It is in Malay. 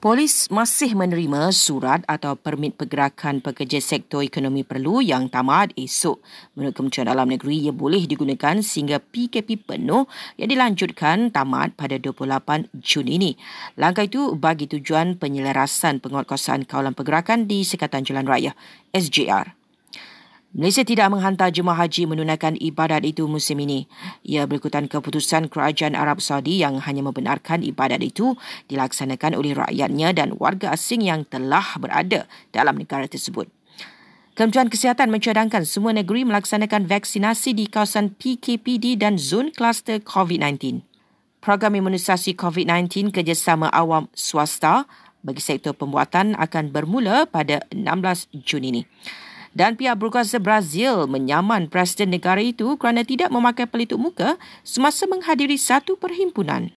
Polis masih menerima surat atau permit pergerakan pekerja sektor ekonomi perlu yang tamat esok. Menurut Kementerian Dalam Negeri, ia boleh digunakan sehingga PKP penuh yang dilanjutkan tamat pada 28 Jun ini. Langkah itu bagi tujuan penyelarasan penguatkuasaan kawalan pergerakan di Sekatan Jalan Raya, SJR. Malaysia tidak menghantar jemaah haji menunaikan ibadat itu musim ini. Ia berikutan keputusan kerajaan Arab Saudi yang hanya membenarkan ibadat itu dilaksanakan oleh rakyatnya dan warga asing yang telah berada dalam negara tersebut. Kementerian Kesihatan mencadangkan semua negeri melaksanakan vaksinasi di kawasan PKPD dan zon kluster COVID-19. Program imunisasi COVID-19 kerjasama awam swasta bagi sektor pembuatan akan bermula pada 16 Jun ini dan pihak berkuasa Brazil menyaman Presiden negara itu kerana tidak memakai pelitup muka semasa menghadiri satu perhimpunan.